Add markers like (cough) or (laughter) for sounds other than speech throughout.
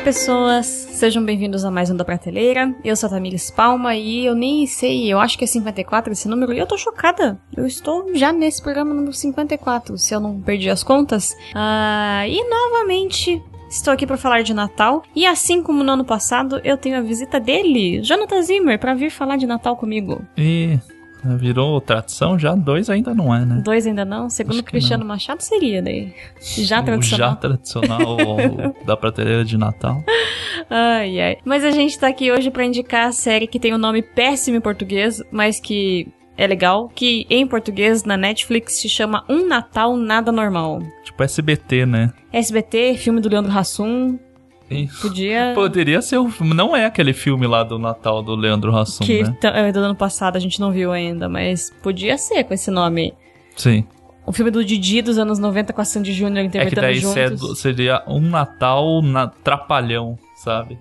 pessoas! Sejam bem-vindos a mais um da Prateleira. Eu sou a Tamires Palma e eu nem sei, eu acho que é 54 esse número e eu tô chocada. Eu estou já nesse programa número 54, se eu não perdi as contas. Ah, e novamente Estou aqui para falar de Natal e assim como no ano passado, eu tenho a visita dele, Jonathan Zimmer, para vir falar de Natal comigo. E virou tradição já, dois ainda não é, né? Dois ainda não? Segundo Cristiano não. Machado seria daí. Já tradicional. Já tradicional (laughs) da prateleira de Natal. Ai, ai. Mas a gente tá aqui hoje para indicar a série que tem o um nome péssimo em português, mas que é legal, que em português na Netflix se chama Um Natal Nada Normal. Tipo SBT, né? SBT, filme do Leandro Hassum. Isso. Podia. Poderia ser o. Não é aquele filme lá do Natal do Leandro Hassum, que né? é do ano passado, a gente não viu ainda, mas podia ser com esse nome. Sim. O filme do Didi dos anos 90 com a Sandy Júnior interpretando é que daí juntos. seria um Natal na trapalhão, sabe?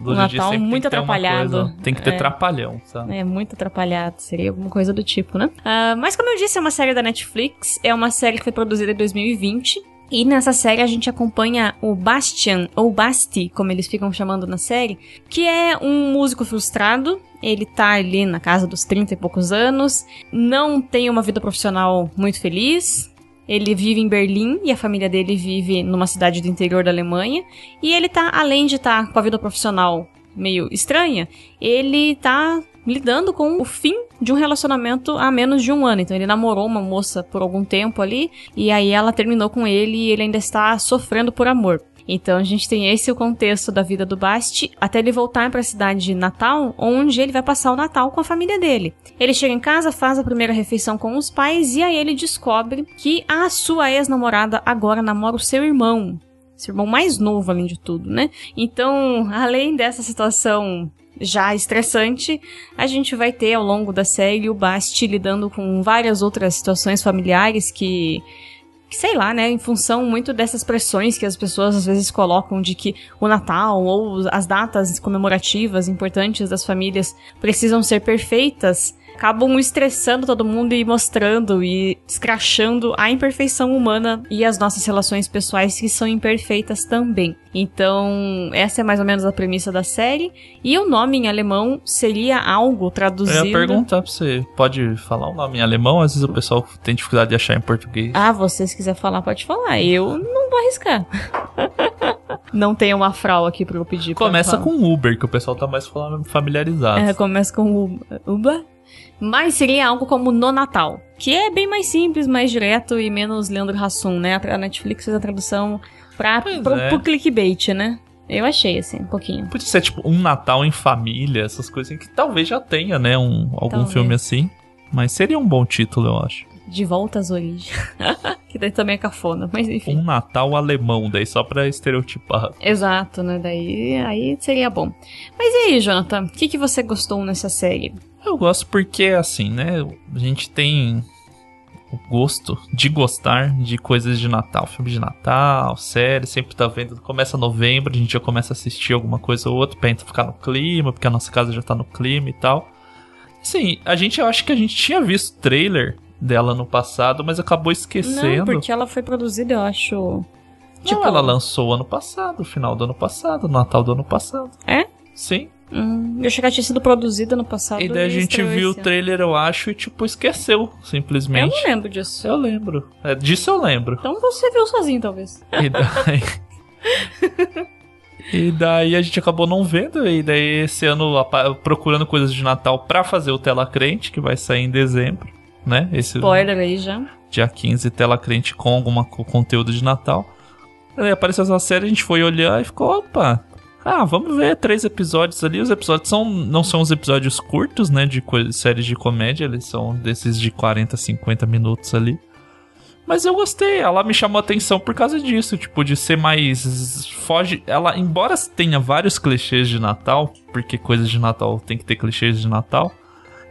Do um Natal muito tem atrapalhado. Coisa, tem que ter é. trapalhão, sabe? É, muito atrapalhado. Seria alguma coisa do tipo, né? Uh, mas como eu disse, é uma série da Netflix. É uma série que foi produzida em 2020. E nessa série a gente acompanha o Bastian, ou Basti, como eles ficam chamando na série, que é um músico frustrado. Ele tá ali na casa dos 30 e poucos anos, não tem uma vida profissional muito feliz, ele vive em Berlim e a família dele vive numa cidade do interior da Alemanha. E ele tá, além de estar tá com a vida profissional meio estranha, ele tá lidando com o fim de um relacionamento há menos de um ano. Então ele namorou uma moça por algum tempo ali e aí ela terminou com ele e ele ainda está sofrendo por amor. Então a gente tem esse o contexto da vida do Basti até ele voltar para a cidade de Natal, onde ele vai passar o Natal com a família dele. Ele chega em casa, faz a primeira refeição com os pais e aí ele descobre que a sua ex-namorada agora namora o seu irmão. Seu irmão mais novo, além de tudo, né? Então, (laughs) além dessa situação já estressante, a gente vai ter ao longo da série o Basti lidando com várias outras situações familiares que sei lá, né, em função muito dessas pressões que as pessoas às vezes colocam de que o Natal ou as datas comemorativas importantes das famílias precisam ser perfeitas acabam estressando todo mundo e mostrando e escrachando a imperfeição humana e as nossas relações pessoais que são imperfeitas também. Então, essa é mais ou menos a premissa da série. E o nome em alemão seria algo traduzido. Eu ia perguntar pra você, pode falar o nome em alemão? Às vezes o pessoal tem dificuldade de achar em português. Ah, você se quiser falar, pode falar. Eu não vou arriscar. (laughs) não tem uma frau aqui pra eu pedir. Começa com Uber, que o pessoal tá mais familiarizado. É, começa com Uber. Mas seria algo como No Natal, que é bem mais simples, mais direto e menos Leandro Hassum, né? A Netflix fez a tradução pra, pro, é. pro clickbait, né? Eu achei, assim, um pouquinho. Podia ser, tipo, um Natal em família, essas coisas que talvez já tenha, né? Um, algum talvez. filme assim. Mas seria um bom título, eu acho. De volta às origens. (laughs) que daí também é cafona, mas enfim. Um Natal alemão, daí só pra estereotipar. Exato, né? Daí aí seria bom. Mas e aí, Jonathan? O que, que você gostou nessa série? Eu gosto porque, assim, né? A gente tem o gosto de gostar de coisas de Natal, filme de Natal, série, sempre tá vendo. Começa novembro, a gente já começa a assistir alguma coisa ou outra pra ficar no clima, porque a nossa casa já tá no clima e tal. Sim, a gente, eu acho que a gente tinha visto trailer dela no passado, mas acabou esquecendo. Não, porque ela foi produzida, eu acho. Tipo, Não, ela lançou ano passado, final do ano passado, Natal do ano passado. É? Sim. Hum, eu achei que tinha sido produzida no passado. E daí a gente viu o trailer, eu acho, e tipo, esqueceu, simplesmente. Eu não lembro disso. Eu lembro. É, disso eu lembro. Então você viu sozinho, talvez. E daí. (laughs) e daí a gente acabou não vendo, e daí esse ano procurando coisas de Natal pra fazer o Tela Crente, que vai sair em dezembro, né? Esse Spoiler aí já. Dia 15, Tela Crente com algum conteúdo de Natal. Aí apareceu essa série, a gente foi olhar e ficou, opa, ah, vamos ver três episódios ali. Os episódios são não são os episódios curtos, né, de séries de comédia, eles são desses de 40, 50 minutos ali. Mas eu gostei, ela me chamou atenção por causa disso, tipo, de ser mais. Foge. Ela, embora tenha vários clichês de Natal, porque coisas de Natal tem que ter clichês de Natal,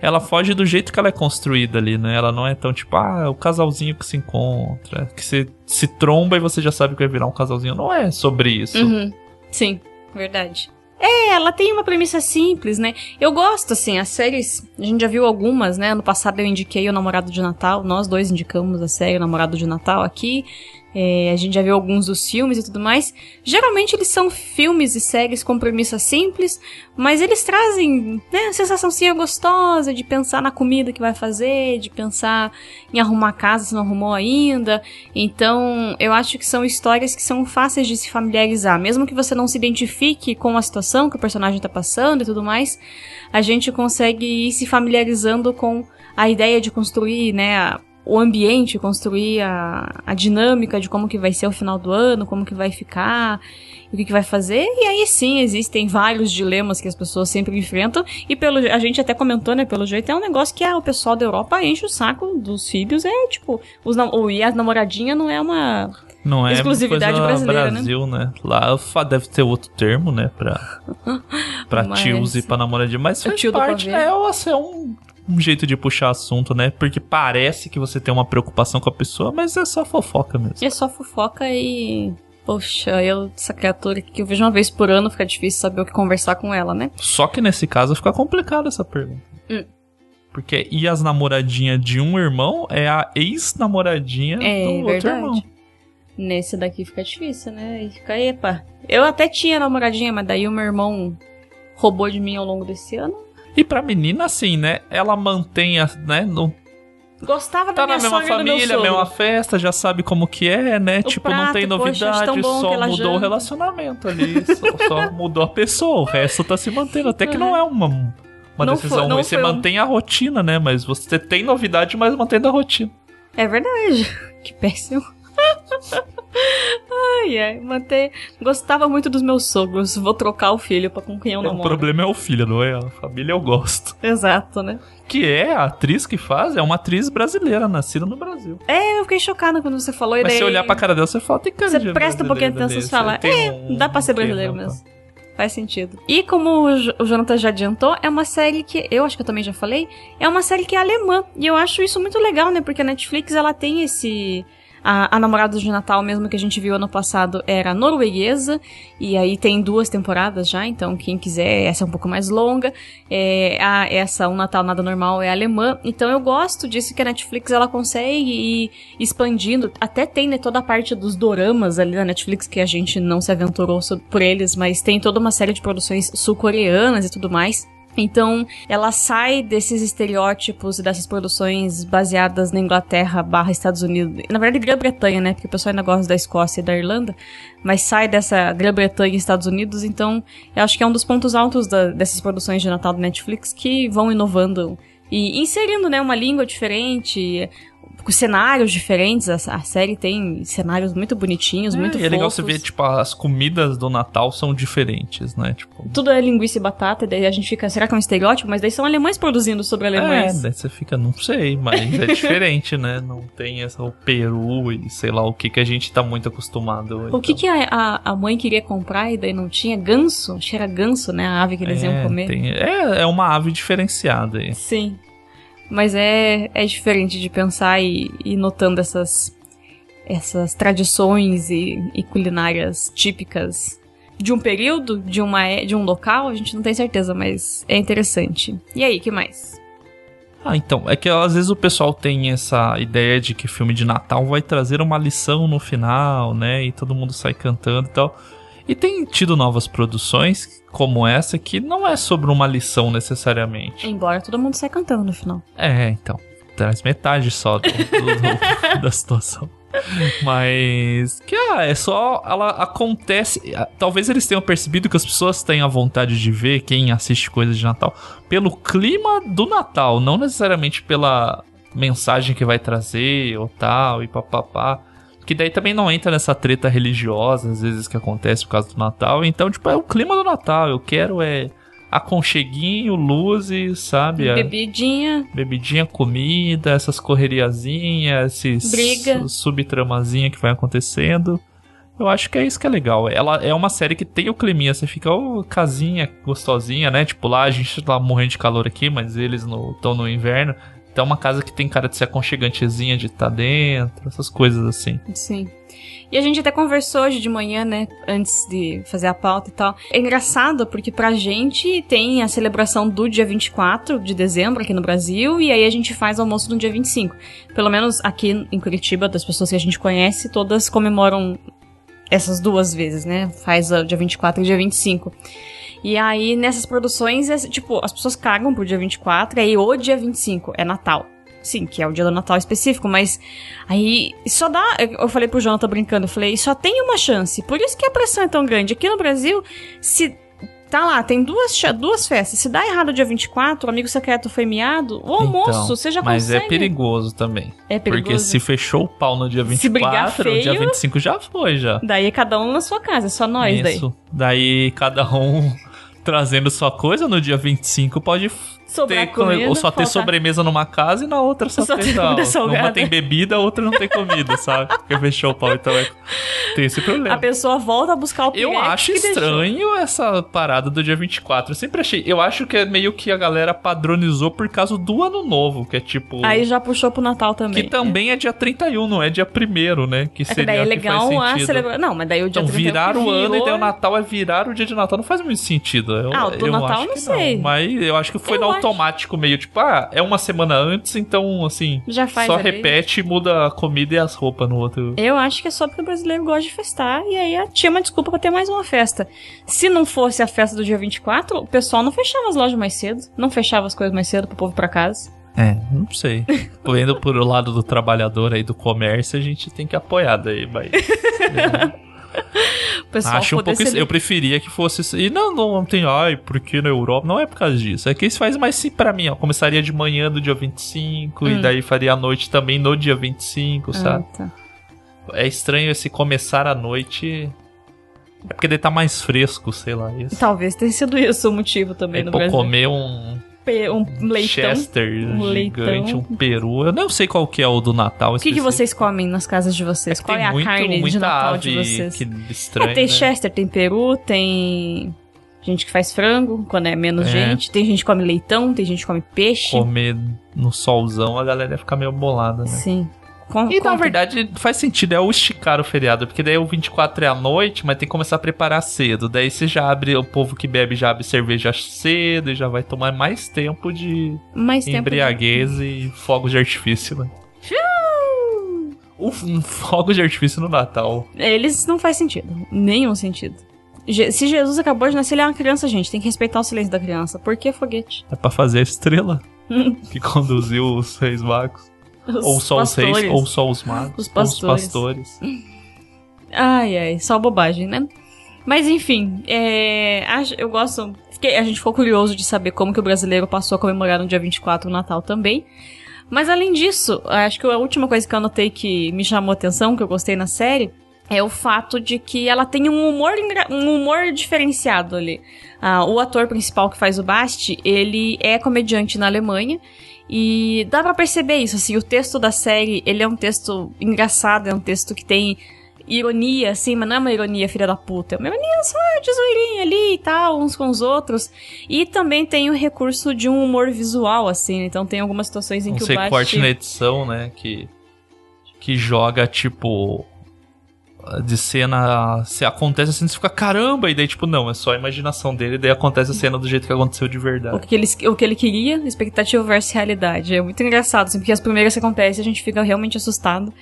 ela foge do jeito que ela é construída ali, né? Ela não é tão tipo, ah, o casalzinho que se encontra, que você se tromba e você já sabe que vai virar um casalzinho. Não é sobre isso. Uhum. Sim. Verdade. É, ela tem uma premissa simples, né? Eu gosto, assim, as séries. A gente já viu algumas, né? No passado eu indiquei o Namorado de Natal. Nós dois indicamos a série O Namorado de Natal aqui. É, a gente já viu alguns dos filmes e tudo mais. Geralmente eles são filmes e séries com premissa simples, mas eles trazem né, a sensaçãozinha gostosa de pensar na comida que vai fazer, de pensar em arrumar a casa se não arrumou ainda. Então, eu acho que são histórias que são fáceis de se familiarizar. Mesmo que você não se identifique com a situação que o personagem tá passando e tudo mais, a gente consegue ir se familiarizando com a ideia de construir, né, o ambiente, construir a, a dinâmica de como que vai ser o final do ano, como que vai ficar, o que, que vai fazer. E aí sim, existem vários dilemas que as pessoas sempre enfrentam. E pelo a gente até comentou, né? Pelo jeito, é um negócio que ah, o pessoal da Europa enche o saco dos filhos. É tipo, os, o, e a namoradinha não é uma. Não é Exclusividade coisa brasileira, Brasil, né? Lá fa- deve ter outro termo, né? Pra, pra (laughs) Mas- tios e pra namoradinha. Mas O faz parte, é, assim, é um, um jeito de puxar assunto, né? Porque parece que você tem uma preocupação com a pessoa, mas é só fofoca mesmo. É só fofoca e. Poxa, eu, essa criatura que eu vejo uma vez por ano, fica difícil saber o que conversar com ela, né? Só que nesse caso fica complicado essa pergunta. Hum. Porque e as namoradinhas de um irmão é a ex-namoradinha É do outro verdade. irmão. Nesse daqui fica difícil, né? E fica, epa. Eu até tinha namoradinha, mas daí o meu irmão roubou de mim ao longo desse ano. E pra menina, assim, né? Ela mantém, a, né? Não, Gostava tá da minha na mesma família, mesma festa, já sabe como que é, né? tipo, não prato, tem poxa, novidade, bom só mudou o janta. relacionamento ali. só, só (laughs) mudou a pessoa, o resto tá se mantendo. Até que não é uma, uma Não decisão foi- não ruim. Você foi um- mantém a rotina, né? Mas você tem novidade, mas mantendo a rotina. É verdade. (laughs) Que péssimo. (laughs) ai, ai. Manter. Gostava muito dos meus sogros. Vou trocar o filho pra com quem eu o namoro. problema é o filho, não é? A família eu gosto. Exato, né? Que é a atriz que faz, é uma atriz brasileira, nascida no Brasil. É, eu fiquei chocada quando você falou. Mas daí... se olhar pra cara dela, você fala, tem cara Você de presta um pouquinho de atenção e fala, é, um- dá pra ser brasileiro mesmo. Faz sentido. E como o o Jonathan já adiantou, é uma série que, eu acho que eu também já falei, é uma série que é alemã. E eu acho isso muito legal, né? Porque a Netflix, ela tem esse... A, a Namorada de Natal, mesmo que a gente viu ano passado, era norueguesa. E aí tem duas temporadas já, então quem quiser, essa é um pouco mais longa. É, a, essa, Um Natal Nada Normal, é alemã. Então eu gosto disso que a Netflix, ela consegue ir expandindo. Até tem, né, toda a parte dos doramas ali na Netflix, que a gente não se aventurou so- por eles, mas tem toda uma série de produções sul-coreanas e tudo mais. Então, ela sai desses estereótipos dessas produções baseadas na Inglaterra barra Estados Unidos. Na verdade, Grã-Bretanha, né? Porque o pessoal ainda gosta da Escócia e da Irlanda. Mas sai dessa Grã-Bretanha e Estados Unidos. Então, eu acho que é um dos pontos altos da- dessas produções de Natal da Netflix que vão inovando e inserindo, né? Uma língua diferente, com cenários diferentes. A, a série tem cenários muito bonitinhos, É, muito e é legal você ver, tipo, as comidas do Natal são diferentes, né? Tipo, Tudo é linguiça e batata, e daí a gente fica, será que é um estereótipo? Mas daí são alemães produzindo sobre é, alemães. daí você fica, não sei, mas é (laughs) diferente, né? Não tem essa, o peru e sei lá o que que a gente tá muito acostumado. O que, que a, a, a mãe queria comprar e daí não tinha? Ganso? Acho que era ganso, né? A ave que eles iam comer. Tem, é, é uma ave diferenciada aí. Sim. Mas é, é diferente de pensar e ir notando essas, essas tradições e, e culinárias típicas de um período, de, uma, é- de um local, a gente não tem certeza, mas é interessante. E aí, que mais? Ah, então, é que às vezes o pessoal tem essa ideia de que filme de Natal vai trazer uma lição no final, né? E todo mundo sai cantando e tal. E tem tido novas produções como essa que não é sobre uma lição necessariamente. Embora todo mundo saia cantando no final. É, então. Traz metade só do- do- do- (laughs) da situação. Mas. Que ah, é só. Ela acontece. ah, Talvez eles tenham percebido que as pessoas têm a vontade de ver quem assiste coisas de Natal pelo clima do Natal, não necessariamente pela mensagem que vai trazer ou tal e papapá. Que daí também não entra nessa treta religiosa, às vezes, que acontece por causa do Natal. Então, tipo, é o clima do Natal. Eu quero é aconcheguinho, luzes, sabe? É- Bebidinha, bebidinha, comida, essas correriazinhas, esses Briga. su- subtramazinha que vai acontecendo. Eu acho que é isso que é legal. Ela é uma série que tem o climinha, você fica, ô, casinha gostosinha, né? Tipo, lá a gente tá morrendo de calor aqui, mas eles estão no inverno. Então é uma casa que tem cara de ser aconchegantezinha de estar dentro, essas coisas assim. sim. E a gente até conversou hoje de manhã, né, antes de fazer a pauta e tal. É engraçado porque pra gente tem a celebração do dia 24 de dezembro aqui no Brasil e aí a gente faz almoço no dia 25. Pelo menos aqui em Curitiba, das pessoas que a gente conhece, todas comemoram essas duas vezes, né? Faz o dia 24 e dia 25. E aí, nessas produções, é, tipo, as pessoas cagam pro dia 24, e aí o dia 25 é Natal. Sim, que é o dia do Natal específico, mas aí só dá. Eu falei pro Jonathan brincando, eu falei, só tem uma chance. Por isso que a pressão é tão grande. Aqui no Brasil, se tá lá, tem duas, duas festas. Se dá errado o dia 24, o amigo secreto foi miado, o almoço, então, você já mas consegue. Mas é perigoso também. É perigoso. Porque se fechou o pau no dia 24, se brigar feio, o dia 25 já foi, já. Daí é cada um na sua casa, é só nós Isso. daí. Daí cada um trazendo sua coisa no dia 25 pode Sobrar ter, comida, ou só ter sobremesa numa casa e na outra só, só comida salgada. Uma tem bebida, a outra não tem comida, sabe? Porque fechou o pau, então é... tem esse problema. A pessoa volta a buscar o Eu acho estranho deixou. essa parada do dia 24. Eu sempre achei. Eu acho que é meio que a galera padronizou por causa do ano novo, que é tipo. Aí já puxou pro Natal também. Que também é, é dia 31, não é dia 1 né? Que seria é daí é legal a celebrar. Não, mas daí o dia então, 31 virar o ano e daí o Natal é virar o dia de Natal. Não faz muito sentido. Eu, ah, o do Natal não sei. Não. Mas eu acho que foi eu acho... automático meio tipo, ah, é uma semana antes, então, assim, Já faz só repete e muda a comida e as roupas no outro. Eu acho que é só porque o brasileiro gosta de festar, e aí tinha uma desculpa pra ter mais uma festa. Se não fosse a festa do dia 24, o pessoal não fechava as lojas mais cedo, não fechava as coisas mais cedo pro povo ir pra casa. É, não sei. (laughs) Vendo por o lado do trabalhador aí do comércio, a gente tem que apoiar daí, mas. é. (laughs) (laughs) pessoal Acho um pouco. Eu preferia que fosse. E não, não tem. Ai, porque na Europa? Não é por causa disso. É que isso faz mais sim pra mim, ó. Começaria de manhã do dia 25 hum. e daí faria a noite também no dia 25, sabe? Ah, tá. É estranho esse começar a noite. É porque daí tá mais fresco, sei lá. Isso. Talvez tenha sido isso o motivo também é no Brasil. comer um um leitão. Chester um gigante, leitão. um peru. Eu não sei qual que é o do Natal. O que, que vocês comem nas casas de vocês? É qual é a muito, carne de Natal de vocês? Que estranho, é, tem né? Chester, tem peru, tem gente que faz frango quando é menos é. gente. Tem gente que come leitão, tem gente que come peixe. Comer no solzão, a galera ia ficar meio bolada, né? Sim. Com, e na verdade faz sentido, é o esticar o feriado, porque daí o 24 é à noite, mas tem que começar a preparar cedo. Daí você já abre, o povo que bebe já abre cerveja cedo e já vai tomar mais tempo de mais embriaguez tempo de... e fogos de artifício, né? Um fogo de artifício no Natal. Eles não faz sentido. Nenhum sentido. Se Jesus acabou de nascer, ele é uma criança, gente. Tem que respeitar o silêncio da criança. Por que foguete? É pra fazer a estrela (laughs) que conduziu os reis magos. Os ou só pastores. os reis, ou só os magos, os pastores. Ou os pastores. Ai, ai, só bobagem, né? Mas enfim, é, eu gosto. A gente ficou curioso de saber como que o brasileiro passou a comemorar no dia 24 o Natal também. Mas além disso, acho que a última coisa que eu anotei que me chamou a atenção, que eu gostei na série, é o fato de que ela tem um humor, um humor diferenciado ali. Ah, o ator principal que faz o Basti, ele é comediante na Alemanha e dá pra perceber isso, assim, o texto da série, ele é um texto engraçado, é um texto que tem ironia, assim, mas não é uma ironia filha da puta, é uma ironia só de zoeirinha ali e tal, uns com os outros. E também tem o recurso de um humor visual, assim, então tem algumas situações em um que o Basti... corte na edição, né, que, que joga, tipo, de cena se acontece assim, você fica caramba, e daí tipo, não, é só a imaginação dele, e daí acontece a cena do jeito que aconteceu de verdade. O que ele, o que ele queria, expectativa versus realidade. É muito engraçado, assim, porque as primeiras que acontecem a gente fica realmente assustado.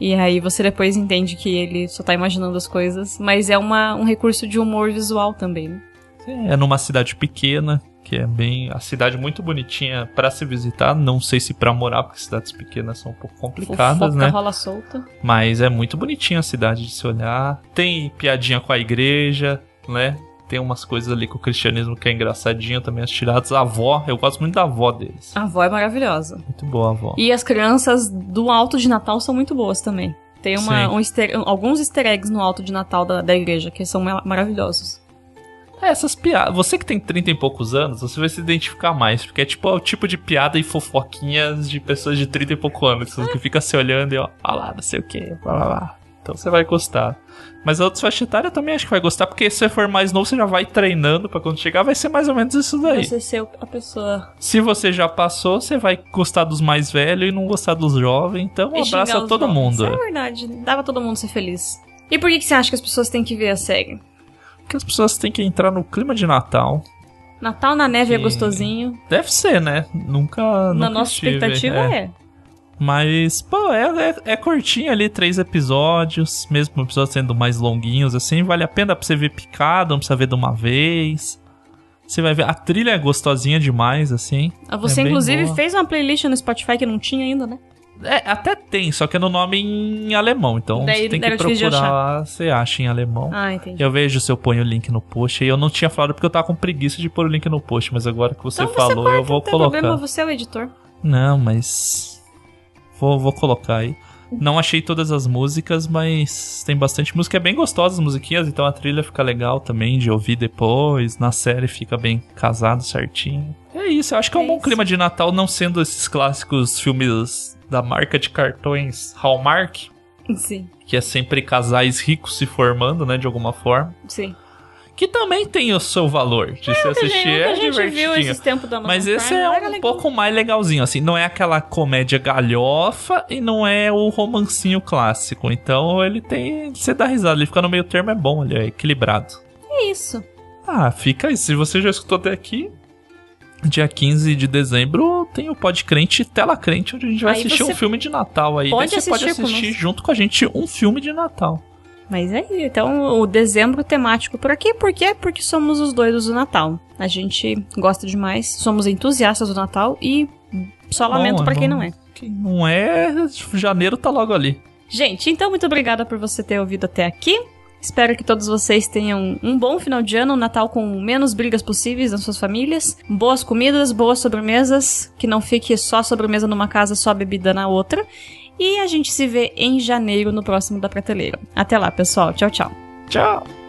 E aí você depois entende que ele só tá imaginando as coisas, mas é uma, um recurso de humor visual também, né? É numa cidade pequena, que é bem a cidade muito bonitinha para se visitar. Não sei se para morar, porque cidades pequenas são um pouco complicadas, Fofoca né? rola solta. Mas é muito bonitinha a cidade de se olhar. Tem piadinha com a igreja, né? Tem umas coisas ali com o cristianismo que é engraçadinho também, as tiradas. A avó, eu gosto muito da avó deles. A avó é maravilhosa. Muito boa a avó. E as crianças do Alto de Natal são muito boas também. Tem uma, um easter, alguns easter eggs no Alto de Natal da, da igreja que são maravilhosos. É, essas piadas. Você que tem 30 e poucos anos, você vai se identificar mais. Porque é tipo é o tipo de piada e fofoquinhas de pessoas de 30 e poucos anos. Que fica se olhando e ó, ó lá, não sei o que, blá blá blá. então você vai gostar. Mas a outros faixa etária também acho que vai gostar, porque se você for mais novo, você já vai treinando pra quando chegar, vai ser mais ou menos isso daí. Você ser a pessoa. Se você já passou, você vai gostar dos mais velhos e não gostar dos jovens, então e abraço xingar a os todo mundo. É verdade. Dá pra todo mundo ser feliz. E por que, que você acha que as pessoas têm que ver a série? Porque as pessoas têm que entrar no clima de Natal. Natal na neve é Que- gostosinho. Deve ser, né? Nunca. na nunca nossa estive, expectativa é. Mas, pô, é, é, é curtinho ali, três episódios, mesmo episódios sendo mais longuinhos, assim, vale a pena pra você ver picado, não precisa ver de uma vez. Você vai ver, a trilha é gostosinha demais, assim. Ah, Você, É inclusive, fez uma playlist no Spotify que não tinha ainda, né? É, até tem, só que é no nome em alemão, então Daí você tem que procurar lá, você acha em alemão. Ah, entendi. Eu vejo se eu ponho o link no post, e eu não tinha falado porque eu tava com preguiça de pôr o link no post, mas agora que você então falou, você eu vou não tem colocar. problema, você é o editor. Não, mas. Vou, vou colocar aí. Não achei todas as músicas, mas tem bastante música. É bem gostosa as musiquinhas, então a trilha fica legal também de ouvir depois. Na série fica bem casado certinho. É isso, eu acho que é um É bom isso. clima de Natal, não sendo esses clássicos filmes da marca de cartões Hallmark, Sim, que é sempre casais ricos se formando, né, de alguma forma. sim. Que também tem o seu valor de se que a assistir, é viu divertidinho. Mas esse é um legal. pouco mais legalzinho, assim. Não é aquela comédia galhofa e não é o romancinho clássico. Então ele tem. Você dá risada, ele fica no meio termo, é bom, ele é equilibrado. É isso. Ah, fica aí. Se você já escutou até aqui, dia 15 de dezembro tem o Pod Crente Tela Crente, onde a gente vai Aí assistir um filme de Natal aí. pode Daí você pode assistir assistir conosco. junto com a gente um filme de Natal. Mas é isso. Então, o dezembro temático por aqui. Por quê? Porque somos os doidos do Natal. A gente gosta demais, somos entusiastas do Natal e só lamento Bom, pra quem não é. Quem não é, janeiro tá logo ali. Gente, então muito obrigada por você ter ouvido até aqui. Espero que todos vocês tenham um bom final de ano, um Natal com menos brigas possíveis nas suas famílias, boas comidas, boas sobremesas, que não fique só sobremesa numa casa, só bebida na outra. E a gente se vê em janeiro no próximo da prateleira. Até lá, pessoal. Tchau, tchau. Tchau!